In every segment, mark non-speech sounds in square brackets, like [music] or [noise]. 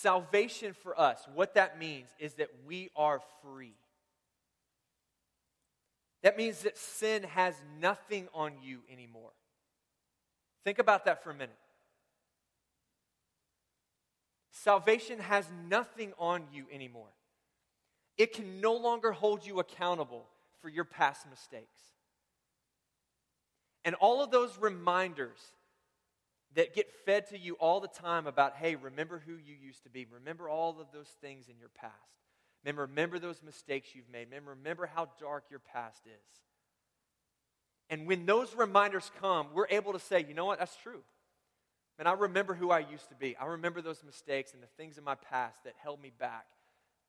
Salvation for us, what that means is that we are free. That means that sin has nothing on you anymore. Think about that for a minute. Salvation has nothing on you anymore. It can no longer hold you accountable for your past mistakes. And all of those reminders that get fed to you all the time about, hey, remember who you used to be. Remember all of those things in your past. Remember, remember those mistakes you've made. Remember, remember how dark your past is. And when those reminders come, we're able to say, you know what, that's true. And I remember who I used to be. I remember those mistakes and the things in my past that held me back.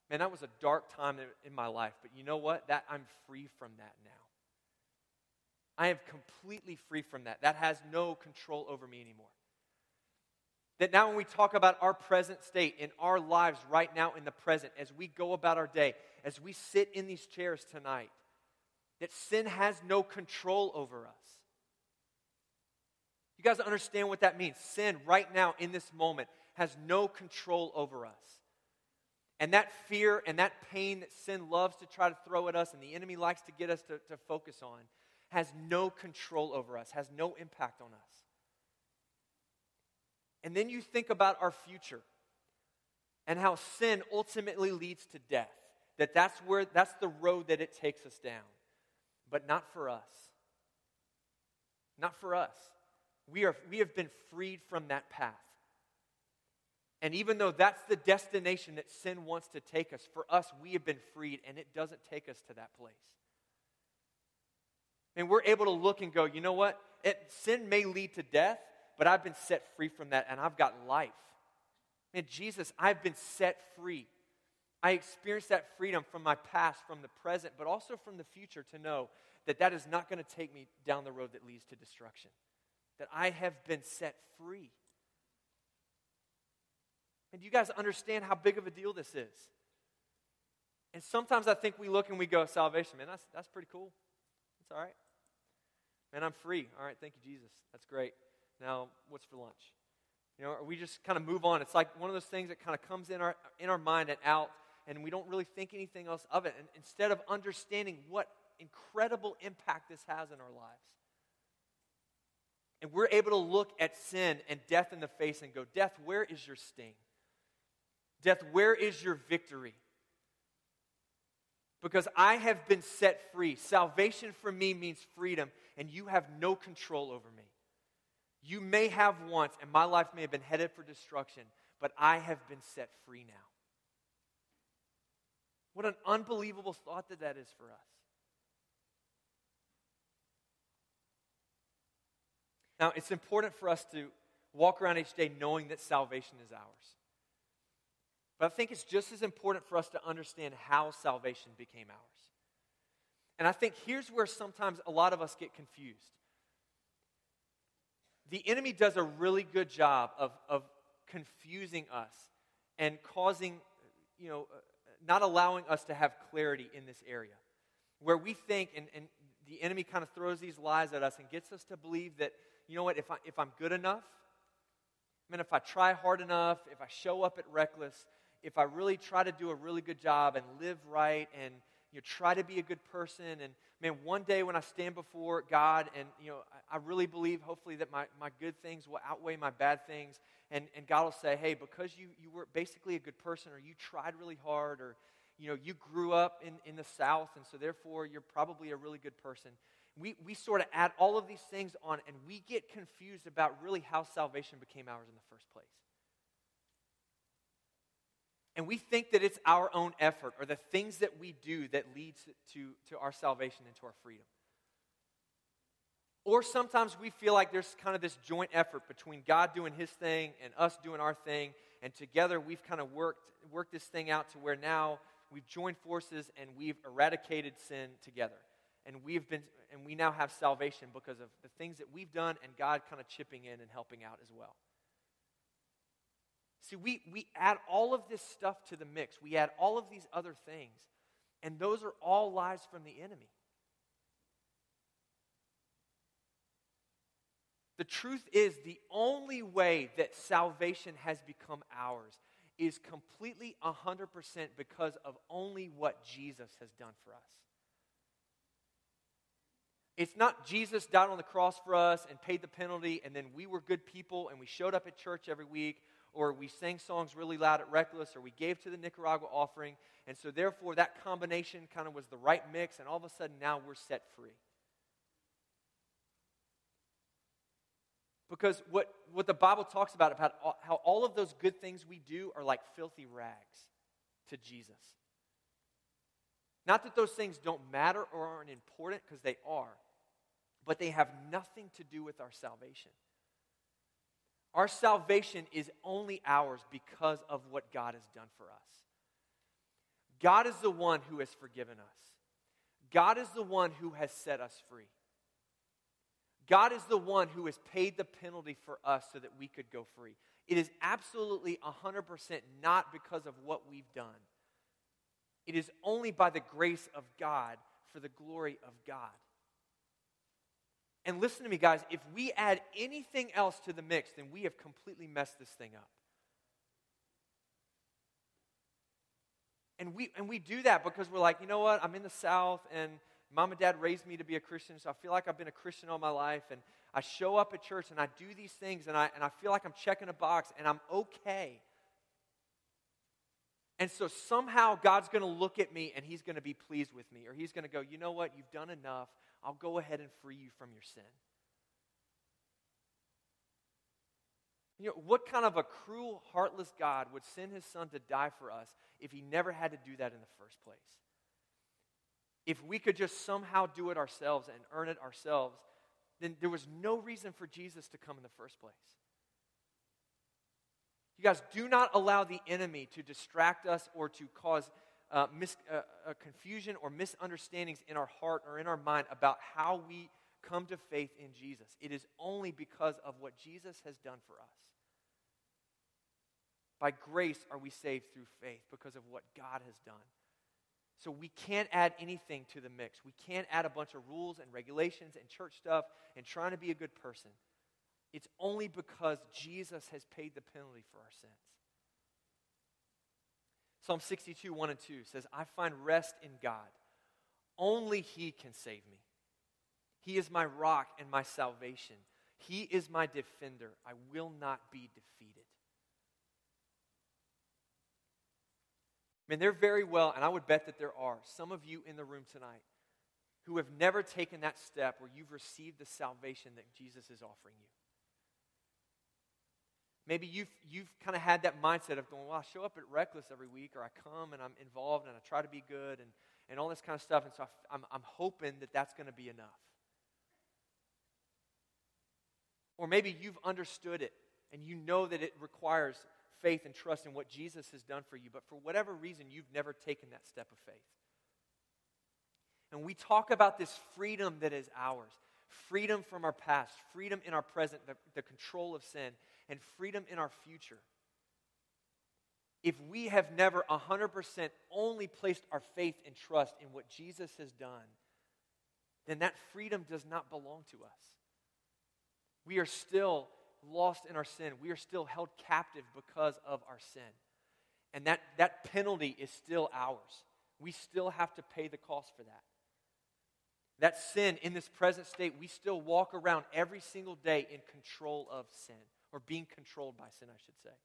Man, that was a dark time in my life. But you know what? That I'm free from that now. I am completely free from that. That has no control over me anymore. That now, when we talk about our present state in our lives right now in the present, as we go about our day, as we sit in these chairs tonight, that sin has no control over us. You guys understand what that means? Sin, right now, in this moment, has no control over us. And that fear and that pain that sin loves to try to throw at us and the enemy likes to get us to, to focus on has no control over us, has no impact on us. And then you think about our future and how sin ultimately leads to death. That that's where that's the road that it takes us down. But not for us. Not for us. We, are, we have been freed from that path. And even though that's the destination that sin wants to take us, for us, we have been freed, and it doesn't take us to that place. And we're able to look and go, you know what? It, sin may lead to death, but I've been set free from that, and I've got life. And Jesus, I've been set free. I experienced that freedom from my past, from the present, but also from the future to know that that is not going to take me down the road that leads to destruction that I have been set free. And do you guys understand how big of a deal this is? And sometimes I think we look and we go, salvation, man, that's, that's pretty cool. That's all right. Man, I'm free. All right, thank you, Jesus. That's great. Now, what's for lunch? You know, we just kind of move on. It's like one of those things that kind of comes in our, in our mind and out, and we don't really think anything else of it. And instead of understanding what incredible impact this has in our lives. And we're able to look at sin and death in the face and go, Death, where is your sting? Death, where is your victory? Because I have been set free. Salvation for me means freedom, and you have no control over me. You may have once, and my life may have been headed for destruction, but I have been set free now. What an unbelievable thought that that is for us. Now, it's important for us to walk around each day knowing that salvation is ours. But I think it's just as important for us to understand how salvation became ours. And I think here's where sometimes a lot of us get confused. The enemy does a really good job of, of confusing us and causing, you know, uh, not allowing us to have clarity in this area. Where we think, and, and the enemy kind of throws these lies at us and gets us to believe that you know what, if, I, if I'm good enough, I mean, if I try hard enough, if I show up at Reckless, if I really try to do a really good job and live right and you know, try to be a good person, and man, one day when I stand before God and you know, I, I really believe hopefully that my, my good things will outweigh my bad things, and, and God will say, hey, because you, you were basically a good person, or you tried really hard, or you know, you grew up in, in the South, and so therefore you're probably a really good person. We, we sort of add all of these things on and we get confused about really how salvation became ours in the first place. And we think that it's our own effort or the things that we do that leads to, to our salvation and to our freedom. Or sometimes we feel like there's kind of this joint effort between God doing his thing and us doing our thing. And together we've kind of worked, worked this thing out to where now we've joined forces and we've eradicated sin together and we've been and we now have salvation because of the things that we've done and God kind of chipping in and helping out as well. See, we, we add all of this stuff to the mix. We add all of these other things, and those are all lies from the enemy. The truth is, the only way that salvation has become ours is completely 100% because of only what Jesus has done for us. It's not Jesus died on the cross for us and paid the penalty, and then we were good people and we showed up at church every week, or we sang songs really loud at Reckless, or we gave to the Nicaragua offering, and so therefore that combination kind of was the right mix, and all of a sudden now we're set free. Because what, what the Bible talks about, about how all of those good things we do are like filthy rags to Jesus. Not that those things don't matter or aren't important, because they are, but they have nothing to do with our salvation. Our salvation is only ours because of what God has done for us. God is the one who has forgiven us. God is the one who has set us free. God is the one who has paid the penalty for us so that we could go free. It is absolutely 100% not because of what we've done. It is only by the grace of God for the glory of God. And listen to me, guys, if we add anything else to the mix, then we have completely messed this thing up. And we, and we do that because we're like, you know what? I'm in the South and Mom and dad raised me to be a Christian, so I feel like I've been a Christian all my life. And I show up at church and I do these things and I, and I feel like I'm checking a box and I'm okay. And so somehow God's going to look at me and he's going to be pleased with me. Or he's going to go, you know what? You've done enough. I'll go ahead and free you from your sin. You know, what kind of a cruel, heartless God would send his son to die for us if he never had to do that in the first place? if we could just somehow do it ourselves and earn it ourselves, then there was no reason for Jesus to come in the first place. You guys, do not allow the enemy to distract us or to cause uh, mis- uh, uh, confusion or misunderstandings in our heart or in our mind about how we come to faith in Jesus. It is only because of what Jesus has done for us. By grace are we saved through faith because of what God has done. So we can't add anything to the mix. We can't add a bunch of rules and regulations and church stuff and trying to be a good person. It's only because Jesus has paid the penalty for our sins. Psalm 62, 1 and 2 says, I find rest in God. Only He can save me. He is my rock and my salvation. He is my defender. I will not be defeated. I mean, there very well, and I would bet that there are some of you in the room tonight who have never taken that step where you've received the salvation that Jesus is offering you. Maybe you've, you've kind of had that mindset of going, well, I show up at Reckless every week, or I come and I'm involved and I try to be good and, and all this kind of stuff. And so I'm, I'm hoping that that's going to be enough. Or maybe you've understood it and you know that it requires faith and trust in what Jesus has done for you, but for whatever reason, you've never taken that step of faith. And we talk about this freedom that is ours freedom from our past, freedom in our present, the, the control of sin, and freedom in our future. If we have never 100% only placed our faith and trust in what Jesus has done, then that freedom does not belong to us. We are still lost in our sin. We are still held captive because of our sin. And that, that penalty is still ours. We still have to pay the cost for that. That sin in this present state, we still walk around every single day in control of sin, or being controlled by sin, I should say.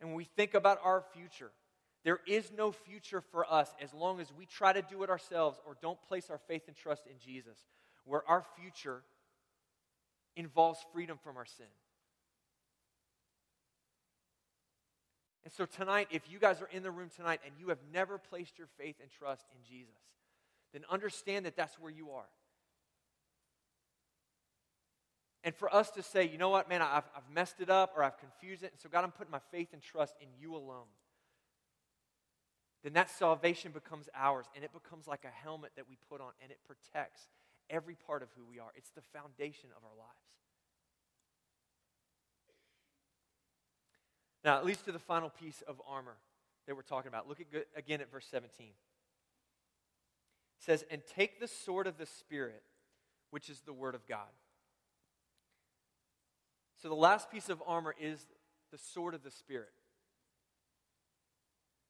And when we think about our future, there is no future for us as long as we try to do it ourselves or don't place our faith and trust in Jesus, where our future involves freedom from our sin. And so tonight, if you guys are in the room tonight and you have never placed your faith and trust in Jesus, then understand that that's where you are. And for us to say, you know what, man, I've, I've messed it up or I've confused it, and so God, I'm putting my faith and trust in you alone, then that salvation becomes ours and it becomes like a helmet that we put on and it protects every part of who we are. It's the foundation of our lives. Now, it leads to the final piece of armor that we're talking about. Look at, again at verse 17. It says, And take the sword of the Spirit, which is the Word of God. So the last piece of armor is the sword of the Spirit.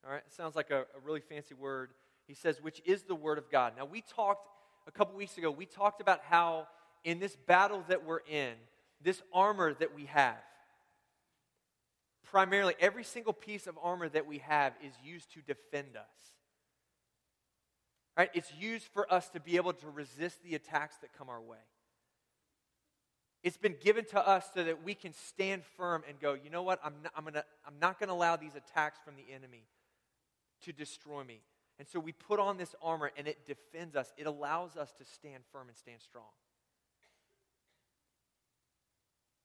All right, it sounds like a, a really fancy word. He says, which is the Word of God. Now, we talked a couple weeks ago, we talked about how in this battle that we're in, this armor that we have, primarily every single piece of armor that we have is used to defend us. Right? It's used for us to be able to resist the attacks that come our way. It's been given to us so that we can stand firm and go, you know what? I'm not, I'm gonna, I'm not going to allow these attacks from the enemy to destroy me. And so we put on this armor and it defends us. It allows us to stand firm and stand strong.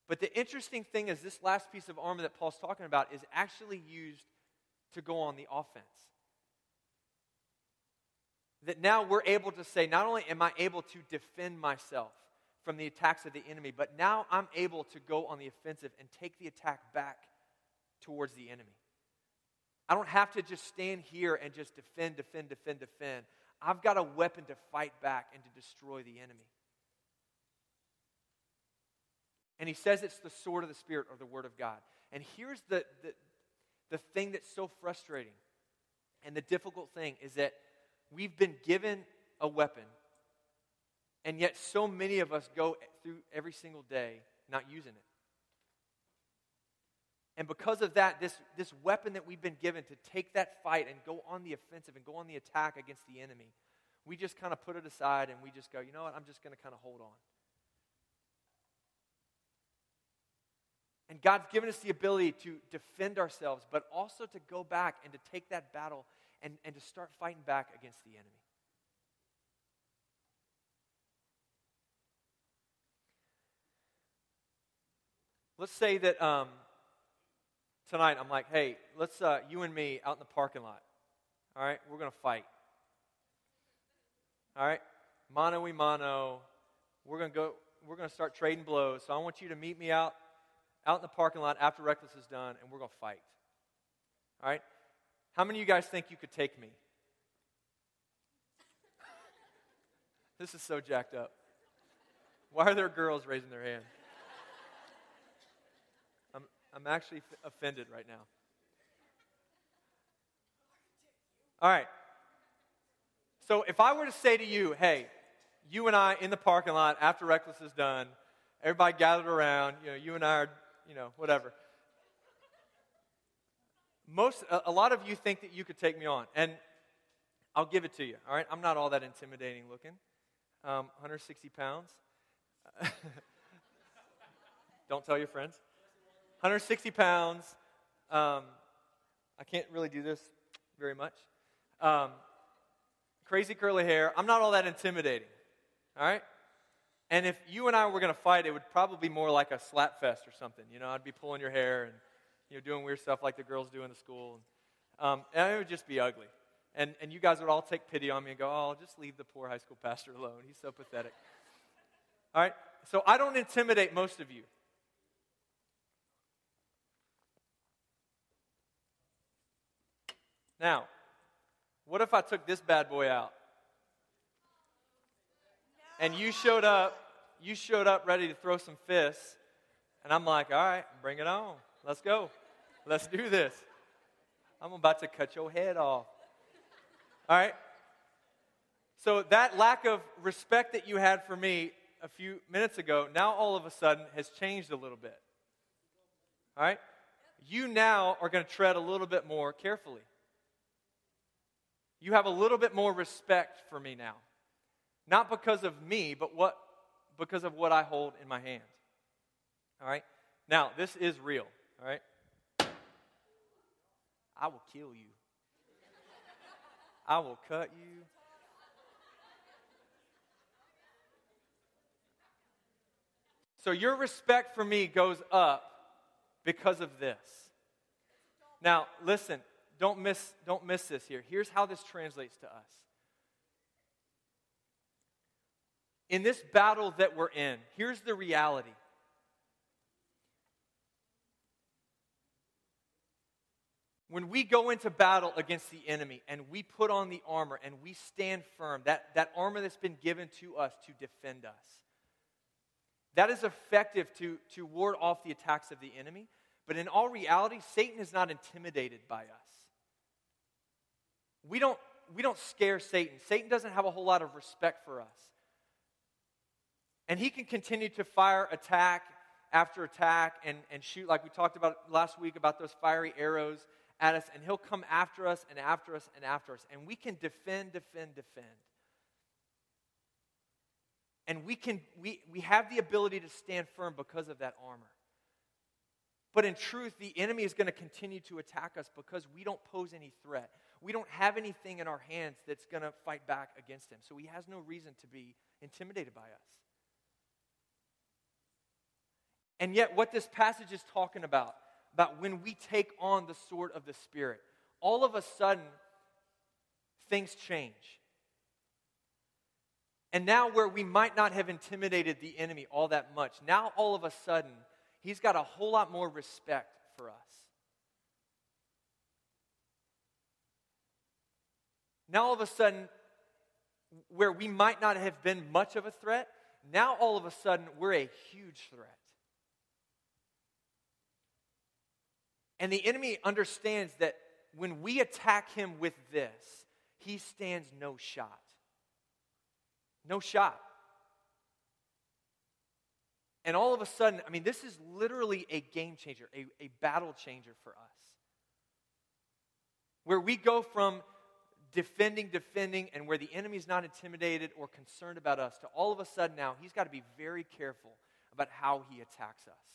But the interesting thing is, this last piece of armor that Paul's talking about is actually used to go on the offense. That now we're able to say, not only am I able to defend myself, from the attacks of the enemy. But now I'm able to go on the offensive and take the attack back towards the enemy. I don't have to just stand here and just defend, defend, defend, defend. I've got a weapon to fight back and to destroy the enemy. And he says it's the sword of the Spirit or the Word of God. And here's the, the, the thing that's so frustrating and the difficult thing is that we've been given a weapon and yet, so many of us go through every single day not using it. And because of that, this, this weapon that we've been given to take that fight and go on the offensive and go on the attack against the enemy, we just kind of put it aside and we just go, you know what, I'm just going to kind of hold on. And God's given us the ability to defend ourselves, but also to go back and to take that battle and, and to start fighting back against the enemy. Let's say that um, tonight I'm like, hey, let's, uh, you and me out in the parking lot. All right, we're to fight. All right, mano y mano. We're to go, we're to start trading blows. So I want you to meet me out, out in the parking lot after Reckless is done, and we're to fight. All right? How many of you guys think you could take me? [laughs] this is so jacked up. Why are there girls raising their hand? I'm actually offended right now. All right. So if I were to say to you, hey, you and I in the parking lot after Reckless is done, everybody gathered around, you know, you and I are, you know, whatever. Most, a, a lot of you think that you could take me on, and I'll give it to you. All right, I'm not all that intimidating looking. Um, 160 pounds. [laughs] Don't tell your friends. 160 pounds. Um, I can't really do this very much. Um, crazy curly hair. I'm not all that intimidating. All right? And if you and I were going to fight, it would probably be more like a slap fest or something. You know, I'd be pulling your hair and you know doing weird stuff like the girls do in the school, and, um, and it would just be ugly. And and you guys would all take pity on me and go, "Oh, just leave the poor high school pastor alone. He's so pathetic." All right. So I don't intimidate most of you. Now, what if I took this bad boy out? And you showed up, you showed up ready to throw some fists, and I'm like, all right, bring it on. Let's go. Let's do this. I'm about to cut your head off. All right? So that lack of respect that you had for me a few minutes ago, now all of a sudden has changed a little bit. All right? You now are going to tread a little bit more carefully. You have a little bit more respect for me now. Not because of me, but what, because of what I hold in my hand. All right? Now, this is real. All right? I will kill you. I will cut you. So your respect for me goes up because of this. Now, listen, don't miss, don't miss this here. Here's how this translates to us. In this battle that we're in, here's the reality. When we go into battle against the enemy and we put on the armor and we stand firm, that, that armor that's been given to us to defend us, that is effective to, to ward off the attacks of the enemy But in all reality, Satan is not intimidated by us. We don't, we don't scare Satan. Satan doesn't have a whole lot of respect for us. And he can continue to fire attack after attack and, and shoot, like we talked about last week about those fiery arrows at us. And he'll come after us and after us and after us. And we can defend, defend, defend. And we, can, we, we have the ability to stand firm because of that armor. But in truth, the enemy is going to continue to attack us because we don't pose any threat. We don't have anything in our hands that's going to fight back against him. So he has no reason to be intimidated by us. And yet, what this passage is talking about, about when we take on the sword of the Spirit, all of a sudden, things change. And now, where we might not have intimidated the enemy all that much, now all of a sudden, he's got a whole lot more respect for us. Now, all of a sudden, where we might not have been much of a threat, now all of a sudden, we're a huge threat. And the enemy understands that when we attack him with this, he stands no shot. No shot. And all of a sudden, I mean, this is literally a game changer, a, a battle changer for us. Where we go from defending, defending, and where the enemy is not intimidated or concerned about us to all of a sudden now, he's got to be very careful about how he attacks us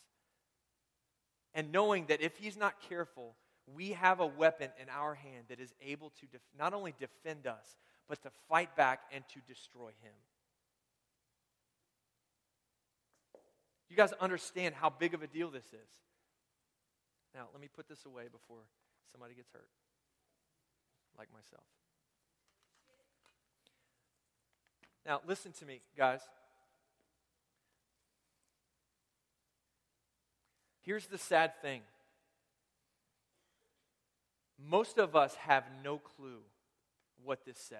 and knowing that if he's not careful, we have a weapon in our hand that is able to def- not only defend us, but to fight back and to destroy him. You guys understand how big of a deal this is. Now, let me put this away before somebody gets hurt, like myself. Now, listen to me, guys. Here's the sad thing most of us have no clue what this says.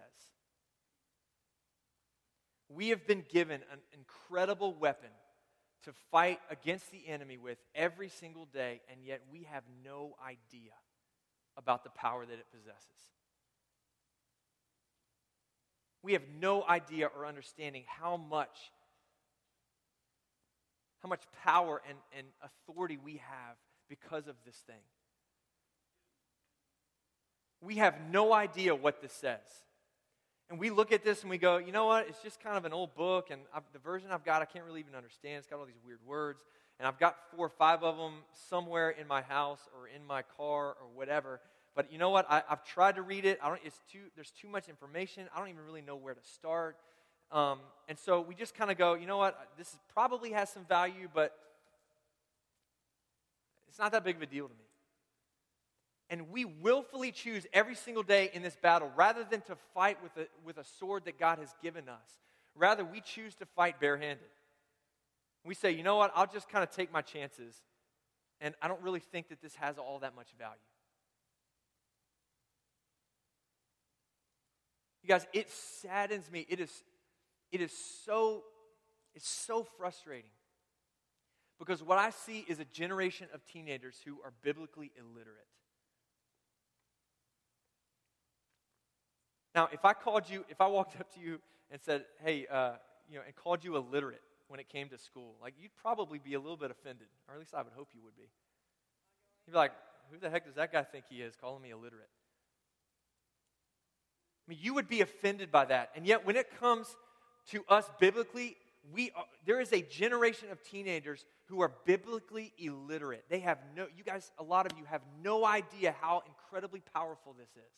We have been given an incredible weapon to fight against the enemy with every single day, and yet we have no idea about the power that it possesses. We have no idea or understanding how much how much power and, and authority we have because of this thing. We have no idea what this says. And we look at this and we go, you know what? It's just kind of an old book, and I've, the version I've got, I can't really even understand. It's got all these weird words. And I've got four or five of them somewhere in my house or in my car or whatever. But you know what? I, have tried to read it. I don't, it's too, there's too much information. I don't even really know where to start. Um, and so we just kind of go, you know what, this probably has some value, but it's not that big of a deal to me. And we willfully choose every single day in this battle, rather than to fight with a, with a sword that God has given us, rather, we choose to fight barehanded. We say, you know what, I'll just kind of take my chances, and I don't really think that this has all that much value. You guys, it saddens me. It is it is so, it's so frustrating. Because what I see is a generation of teenagers who are biblically illiterate. Now, if I called you, if I walked [laughs] up to you and said, hey, uh, you know, and called you illiterate when it came to school, like you'd probably be a little bit offended, or at least I would hope you would be. You'd be like, who the heck does that guy think he is calling me illiterate? I mean, you would be offended by that. And yet, when it comes to us biblically, we are, there is a generation of teenagers who are biblically illiterate. They have no, you guys, a lot of you have no idea how incredibly powerful this is.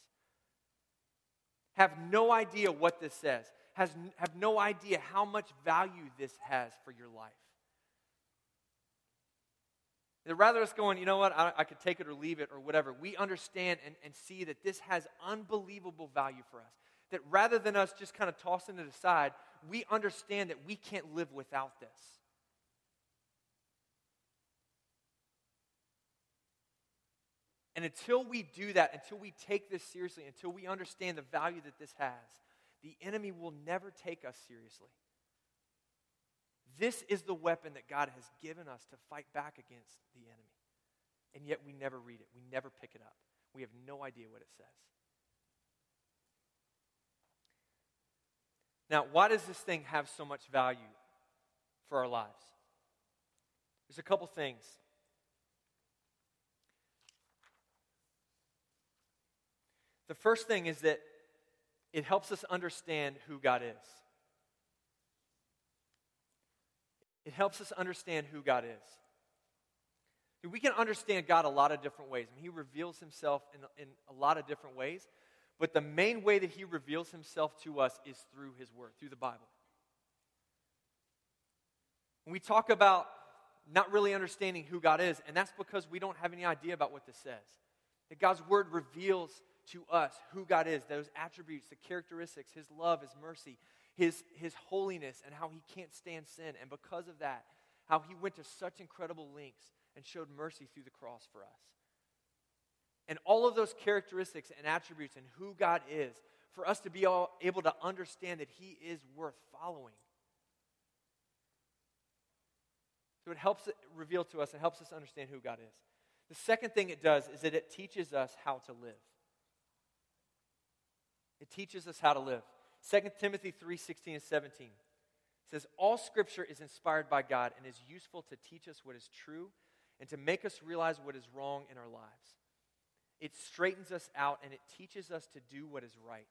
Have no idea what this says. Has, have no idea how much value this has for your life. Rather us going, you know what, I, I could take it or leave it or whatever, we understand and, and see that this has unbelievable value for us. That rather than us just kind of tossing it aside, we understand that we can't live without this. And until we do that, until we take this seriously, until we understand the value that this has, the enemy will never take us seriously. This is the weapon that God has given us to fight back against the enemy. And yet we never read it, we never pick it up. We have no idea what it says. Now, why does this thing have so much value for our lives? There's a couple things. The first thing is that it helps us understand who God is. It helps us understand who God is. we can understand God a lot of different ways. I mean, He reveals Himself in, in a lot of different ways. But the main way that He reveals Himself to us is through His Word, through the Bible. When we talk about not really understanding who God is, and that's because we don't have any idea about what this says. That God's Word reveals to us who God is, those attributes, the characteristics, His love, His mercy, His, His holiness, and how He can't stand sin. And because of that, how He went to such incredible lengths and showed mercy through the cross for us. And all of those characteristics and attributes and who God is, for us to be able to understand that He is worth following. So it helps it reveal to us, it helps us understand who God is. The second thing it does is that it teaches us how to live. It teaches us how to live. 2 Timothy 3 16 and 17 says, All scripture is inspired by God and is useful to teach us what is true and to make us realize what is wrong in our lives. It straightens us out and it teaches us to do what is right.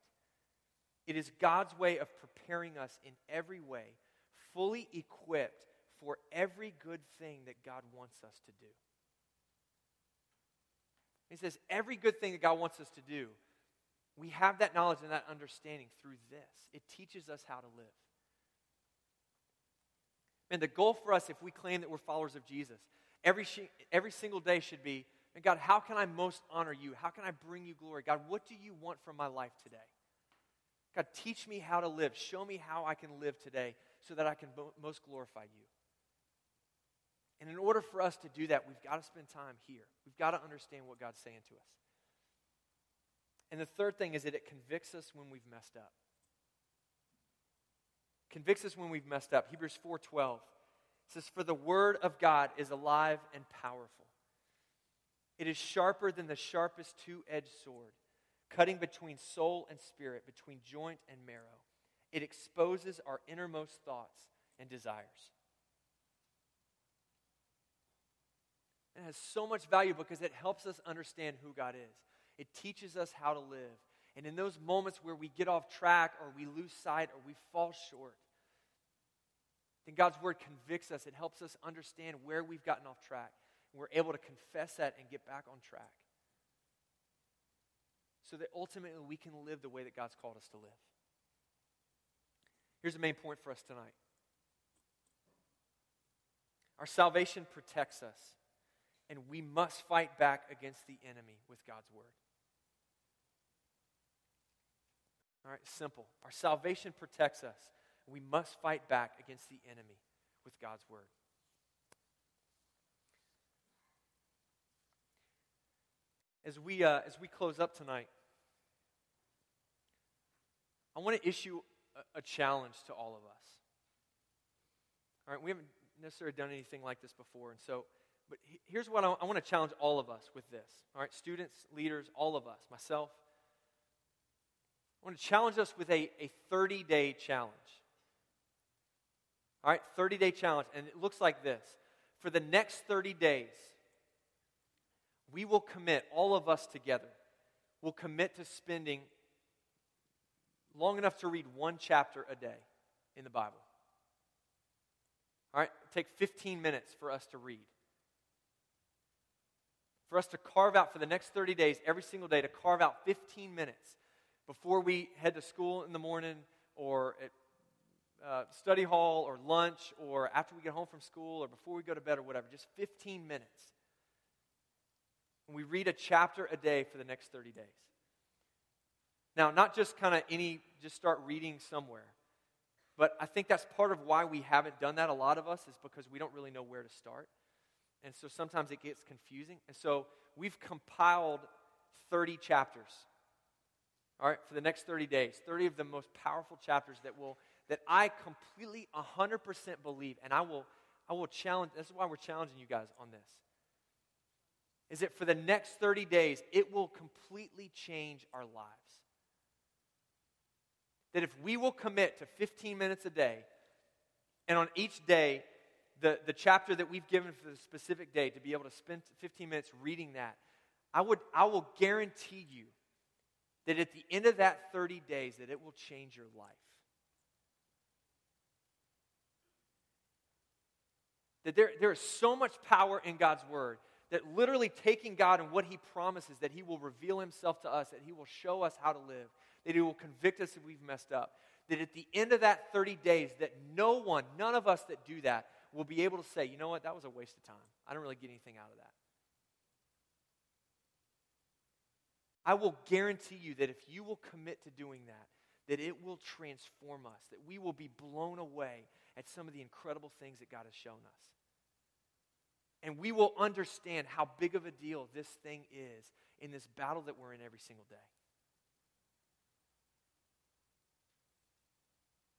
It is God's way of preparing us in every way, fully equipped for every good thing that God wants us to do. He says, every good thing that God wants us to do, we have that knowledge and that understanding through this. It teaches us how to live. And the goal for us, if we claim that we're followers of Jesus, every, every single day should be and God, how can I most honor you? How can I bring you glory? God, what do you want from my life today? God, teach me how to live. Show me how I can live today so that I can most glorify you. And in order for us to do that, we've got to spend time here. We've got to understand what God's saying to us. And the third thing is that it convicts us when we've messed up. Convicts us when we've messed up. Hebrews 4:12 says, "For the word of God is alive and powerful." It is sharper than the sharpest two edged sword, cutting between soul and spirit, between joint and marrow. It exposes our innermost thoughts and desires. It has so much value because it helps us understand who God is. It teaches us how to live. And in those moments where we get off track or we lose sight or we fall short, then God's word convicts us. It helps us understand where we've gotten off track And we're able to confess that and get back on track. So that ultimately we can live the way that God's called us to live. Here's the main point for us tonight our salvation protects us, and we must fight back against the enemy with God's word. All right, simple. Our salvation protects us. We must fight back against the enemy with God's word. as we, uh, as we close up tonight, I want to issue a, a challenge to all of us. All right, we haven't necessarily done anything like this before, and so, but here's what I, I want to challenge all of us with this. All right, students, leaders, all of us, myself. I want to challenge us with a, a 30 day challenge. All right, 30 day challenge. And it looks like this. For the next 30 days, we will commit, all of us together, will commit to spending long enough to read one chapter a day in the Bible. All right, take 15 minutes for us to read. For us to carve out for the next 30 days, every single day, to carve out 15 minutes before we head to school in the morning or at uh, study hall or lunch or after we get home from school or before we go to bed or whatever. Just 15 minutes and we read a chapter a day for the next 30 days. Now, not just kind of any, just start reading somewhere. But I think that's part of why we haven't done that, a lot of us, is because we don't really know where to start. And so sometimes it gets confusing. And so we've compiled 30 chapters, all right, for the next 30 days. 30 of the most powerful chapters that will, that I completely 100% believe. And I will, I will challenge, this is why we're challenging you guys on this is that for the next 30 days, it will completely change our lives. That if we will commit to 15 minutes a day, and on each day, the, the chapter that we've given for the specific day, to be able to spend 15 minutes reading that, I, would, I will guarantee you that at the end of that 30 days, that it will change your life. That there, there is so much power in God's word that literally taking God and what He promises, that He will reveal Himself to us, that He will show us how to live, that He will convict us if we've messed up. That at the end of that 30 days, that no one, none of us that do that, will be able to say, you know what, that was a waste of time. I don't really get anything out of that. I will guarantee you that if you will commit to doing that, that it will transform us, that we will be blown away at some of the incredible things that God has shown us. And we will understand how big of a deal this thing is in this battle that we're in every single day.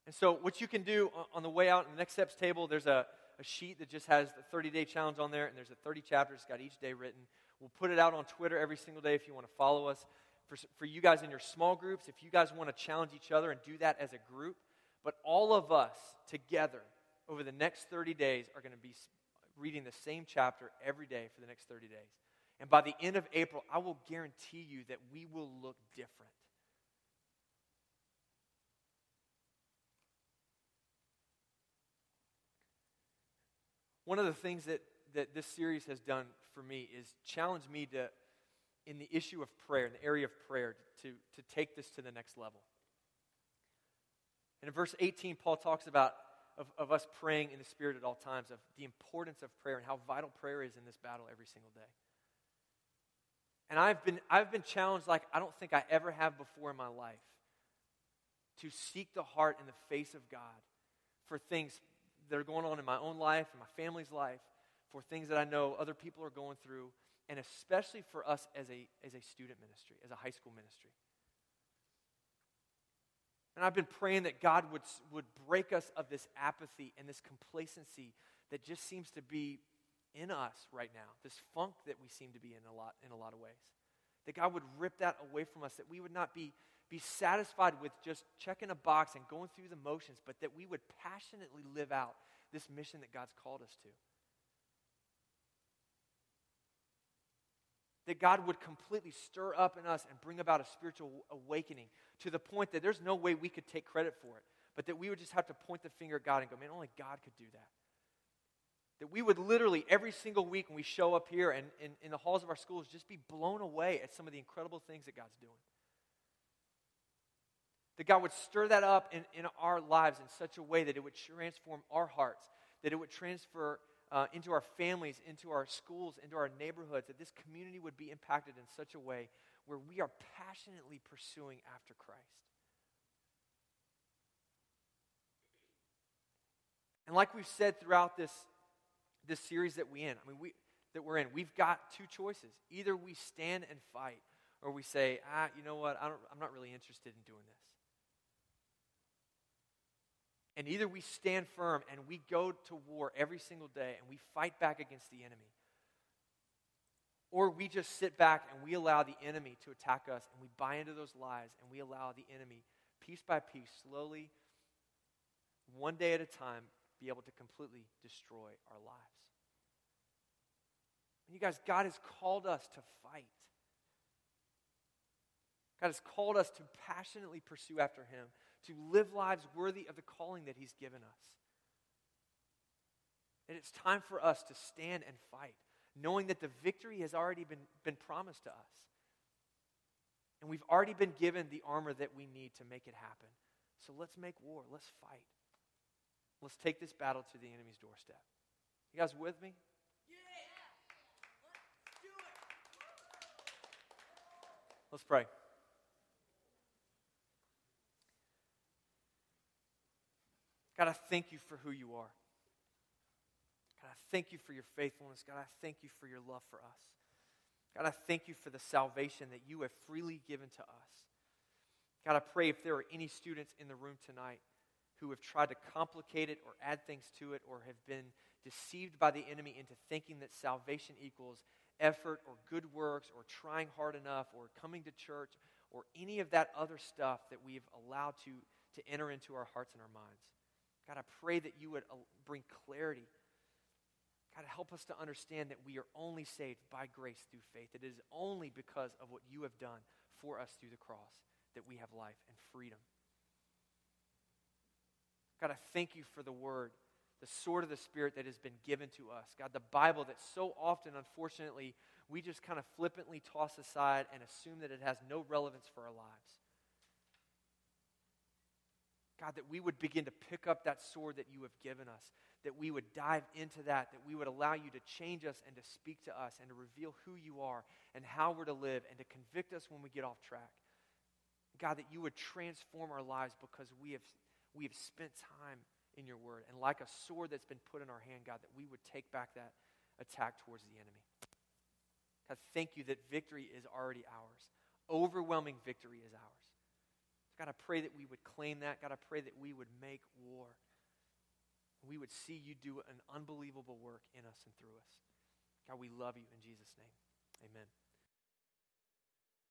And so, what you can do on the way out in the next steps table, there's a, a sheet that just has the 30 day challenge on there, and there's a 30 chapters, got each day written. We'll put it out on Twitter every single day if you want to follow us. For, for you guys in your small groups, if you guys want to challenge each other and do that as a group, but all of us together over the next 30 days are going to be reading the same chapter every day for the next 30 days. And by the end of April, I will guarantee you that we will look different. One of the things that, that this series has done for me is challenge me to, in the issue of prayer, in the area of prayer, to, to take this to the next level. And in verse 18, Paul talks about of, of us praying in the Spirit at all times, of the importance of prayer and how vital prayer is in this battle every single day. And I've been, I've been challenged like I don't think I ever have before in my life to seek the heart and the face of God for things that are going on in my own life and my family's life, for things that I know other people are going through, and especially for us as a, as a student ministry, as a high school ministry. And I've been praying that God would, would break us of this apathy and this complacency that just seems to be in us right now, this funk that we seem to be in a lot, in a lot of ways. That God would rip that away from us, that we would not be, be satisfied with just checking a box and going through the motions, but that we would passionately live out this mission that God's called us to. That God would completely stir up in us and bring about a spiritual awakening to the point that there's no way we could take credit for it, but that we would just have to point the finger at God and go, man, only God could do that. That we would literally, every single week when we show up here and in, the halls of our schools, just be blown away at some of the incredible things that God's doing. That God would stir that up in, in our lives in such a way that it would transform our hearts, that it would transfer uh, into our families, into our schools, into our neighborhoods, that this community would be impacted in such a way where we are passionately pursuing after Christ. And like we've said throughout this, this series that we in, I mean we that we're in, we've got two choices. Either we stand and fight, or we say, ah, you know what, I I'm not really interested in doing this. And either we stand firm and we go to war every single day and we fight back against the enemy, or we just sit back and we allow the enemy to attack us and we buy into those lies and we allow the enemy, piece by piece, slowly, one day at a time, be able to completely destroy our lives. And you guys, God has called us to fight. God has called us to passionately pursue after Him to live lives worthy of the calling that He's given us. And it's time for us to stand and fight, knowing that the victory has already been, been promised to us. And we've already been given the armor that we need to make it happen. So let's make war. Let's fight. Let's take this battle to the enemy's doorstep. You guys with me? Yeah! Let's do it! Let's pray. God, I thank you for who you are. God, I thank you for your faithfulness. God, I thank you for your love for us. God, I thank you for the salvation that you have freely given to us. God, I pray if there are any students in the room tonight who have tried to complicate it or add things to it or have been deceived by the enemy into thinking that salvation equals effort or good works or trying hard enough or coming to church or any of that other stuff that we've allowed to, to enter into our hearts and our minds. God, I pray that you would uh, bring clarity. God, help us to understand that we are only saved by grace through faith. It is only because of what you have done for us through the cross that we have life and freedom. God, I thank you for the word, the sword of the Spirit that has been given to us. God, the Bible that so often, unfortunately, we just kind of flippantly toss aside and assume that it has no relevance for our lives. God, that we would begin to pick up that sword that you have given us, that we would dive into that, that we would allow you to change us and to speak to us and to reveal who you are and how we're to live and to convict us when we get off track. God, that you would transform our lives because we have, we have spent time in your word. And like a sword that's been put in our hand, God, that we would take back that attack towards the enemy. God, thank you that victory is already ours. Overwhelming victory is ours. God, I pray that we would claim that. God, I pray that we would make war. We would see you do an unbelievable work in us and through us. God, we love you in Jesus' name. Amen.